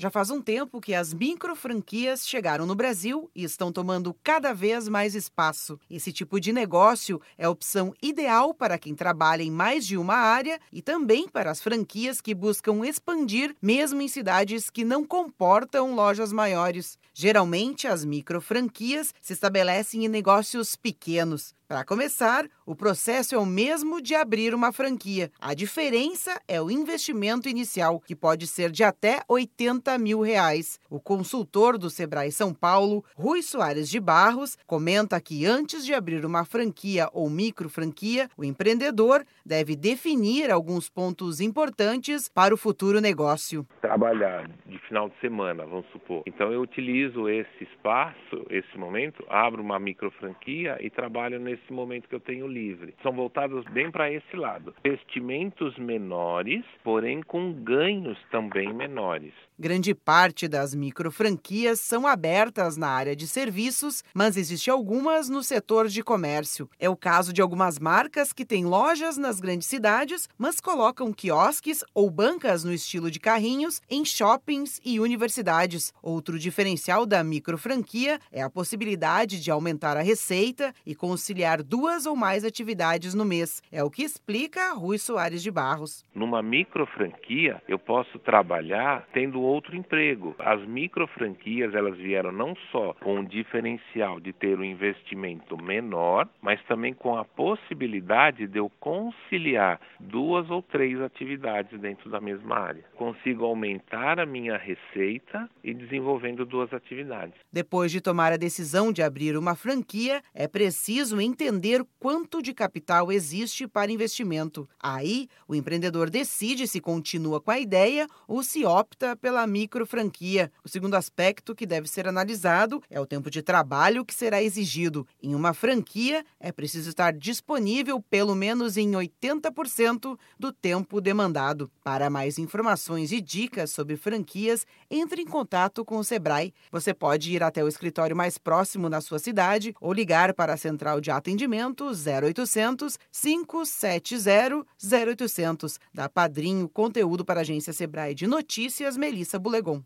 Já faz um tempo que as micro franquias chegaram no Brasil e estão tomando cada vez mais espaço. Esse tipo de negócio é a opção ideal para quem trabalha em mais de uma área e também para as franquias que buscam expandir, mesmo em cidades que não comportam lojas maiores. Geralmente, as micro franquias se estabelecem em negócios pequenos. Para começar, o processo é o mesmo de abrir uma franquia. A diferença é o investimento inicial, que pode ser de até 80 mil reais. O consultor do Sebrae São Paulo, Rui Soares de Barros, comenta que antes de abrir uma franquia ou micro franquia, o empreendedor deve definir alguns pontos importantes para o futuro negócio. Trabalhar de final de semana, vamos supor. Então eu utilizo esse espaço, esse momento, abro uma micro franquia e trabalho nesse momento que eu tenho livre. São voltados bem para esse lado. Investimentos menores, porém com ganhos também menores. Grande parte das micro franquias são abertas na área de serviços, mas existe algumas no setor de comércio. É o caso de algumas marcas que têm lojas nas grandes cidades, mas colocam quiosques ou bancas no estilo de carrinhos em shoppings e universidades. Outro diferencial da micro franquia é a possibilidade de aumentar a receita e conciliar duas ou mais atividades no mês. É o que explica Rui Soares de Barros. Numa micro franquia, eu posso trabalhar tendo outro emprego. As micro franquias, elas vieram não só com o diferencial de ter um investimento menor, mas também com a possibilidade de eu conciliar duas ou três atividades dentro da mesma área. Consigo aumentar a minha receita e desenvolvendo duas atividades. Depois de tomar a decisão de abrir uma franquia, é preciso entender quanto de capital existe para investimento. Aí, o empreendedor decide se continua com a ideia ou se opta pela micro franquia. O segundo aspecto que deve ser analisado é o tempo de trabalho que será exigido. Em uma franquia, é preciso estar disponível pelo menos em 80% do tempo demandado. Para mais informações e dicas sobre franquias, entre em contato com o Sebrae. Você pode ir até o escritório mais próximo na sua cidade ou ligar para a central de atendimento 0800 570 0800. Da Padrinho Conteúdo para a agência Sebrae de Notícias, Melissa Bulegon.